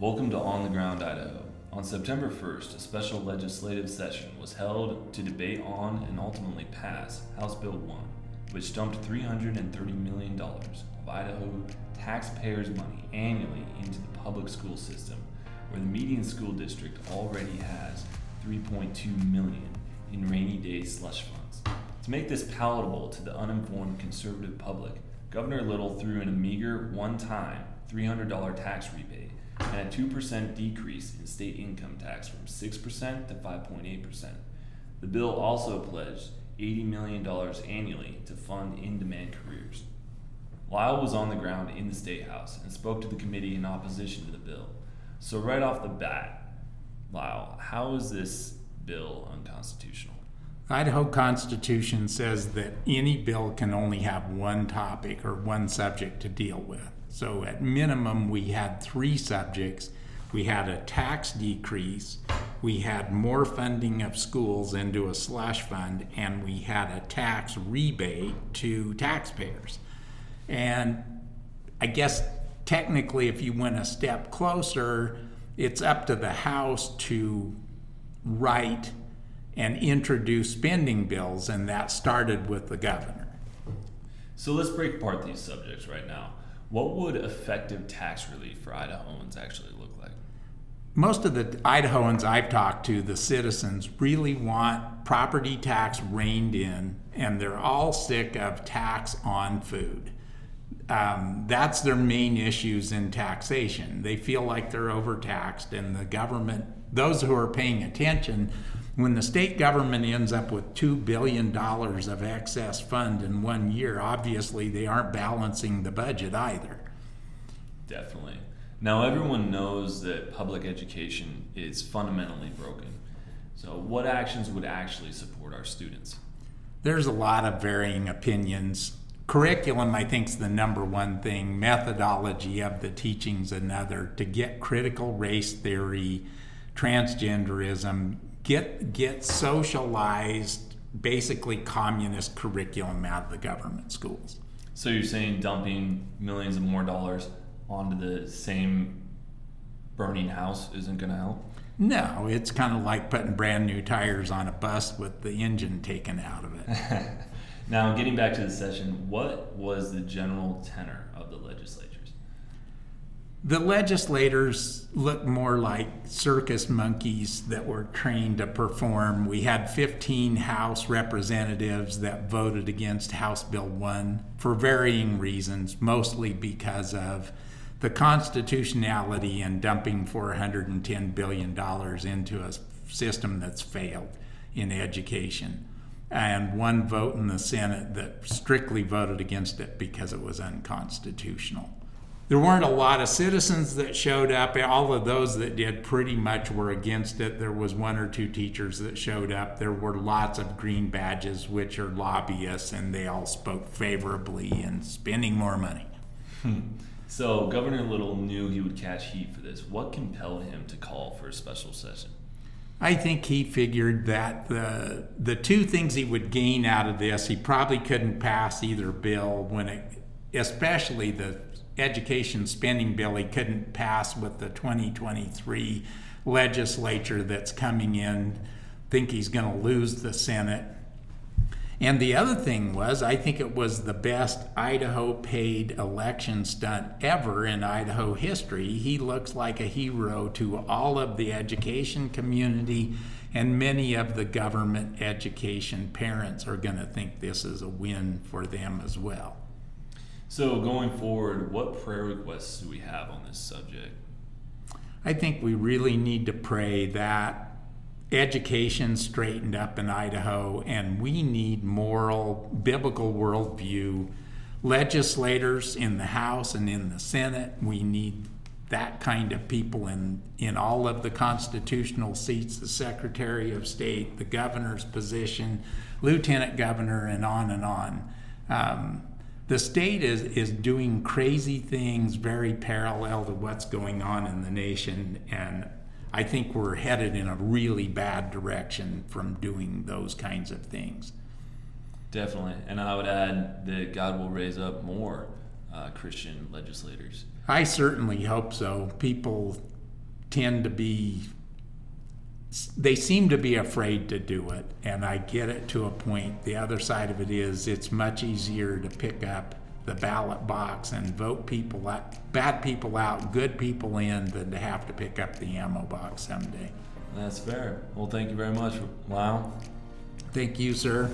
Welcome to On the Ground, Idaho. On September 1st, a special legislative session was held to debate on and ultimately pass House Bill 1, which dumped $330 million of Idaho taxpayers' money annually into the public school system, where the median school district already has 3.2 million in rainy day slush funds. To make this palatable to the uninformed conservative public, Governor Little threw in a meager one-time $300 tax rebate and a 2% decrease in state income tax from 6% to 5.8%. The bill also pledged $80 million annually to fund in demand careers. Lyle was on the ground in the State House and spoke to the committee in opposition to the bill. So, right off the bat, Lyle, how is this bill unconstitutional? Idaho Constitution says that any bill can only have one topic or one subject to deal with. So at minimum, we had three subjects. We had a tax decrease, we had more funding of schools into a slush fund, and we had a tax rebate to taxpayers. And I guess technically, if you went a step closer, it's up to the House to write and introduce spending bills, and that started with the governor. So let's break apart these subjects right now. What would effective tax relief for Idahoans actually look like? Most of the Idahoans I've talked to, the citizens, really want property tax reined in, and they're all sick of tax on food. Um, that's their main issues in taxation. They feel like they're overtaxed, and the government, those who are paying attention, when the state government ends up with $2 billion of excess fund in one year, obviously they aren't balancing the budget either. Definitely. Now, everyone knows that public education is fundamentally broken. So, what actions would actually support our students? There's a lot of varying opinions. Curriculum, I think, is the number one thing. Methodology of the teaching's another. To get critical race theory, transgenderism, get get socialized, basically communist curriculum out of the government schools. So you're saying dumping millions of more dollars onto the same burning house isn't going to help? No, it's kind of like putting brand new tires on a bus with the engine taken out of it. now, getting back to the session, what was the general tenor of the legislation? The legislators looked more like circus monkeys that were trained to perform. We had 15 House representatives that voted against House Bill 1 for varying reasons, mostly because of the constitutionality and dumping $410 billion into a system that's failed in education. And one vote in the Senate that strictly voted against it because it was unconstitutional there weren't a lot of citizens that showed up. All of those that did pretty much were against it. There was one or two teachers that showed up. There were lots of green badges, which are lobbyists, and they all spoke favorably in spending more money. Hmm. So Governor Little knew he would catch heat for this. What compelled him to call for a special session? I think he figured that the the two things he would gain out of this, he probably couldn't pass either bill when it, especially the education spending bill he couldn't pass with the 2023 legislature that's coming in. Think he's going to lose the Senate. And the other thing was, I think it was the best Idaho paid election stunt ever in Idaho history. He looks like a hero to all of the education community, and many of the government education parents are going to think this is a win for them as well. So, going forward, what prayer requests do we have on this subject? I think we really need to pray that education straightened up in Idaho, and we need moral, biblical worldview legislators in the House and in the Senate. We need that kind of people in, in all of the constitutional seats the Secretary of State, the governor's position, lieutenant governor, and on and on. Um, the state is, is doing crazy things very parallel to what's going on in the nation. And I think we're headed in a really bad direction from doing those kinds of things. Definitely. And I would add that God will raise up more uh, Christian legislators. I certainly hope so. People tend to be they seem to be afraid to do it and i get it to a point the other side of it is it's much easier to pick up the ballot box and vote people out bad people out good people in than to have to pick up the ammo box someday That's fair. Well, thank you very much, Lyle. thank you sir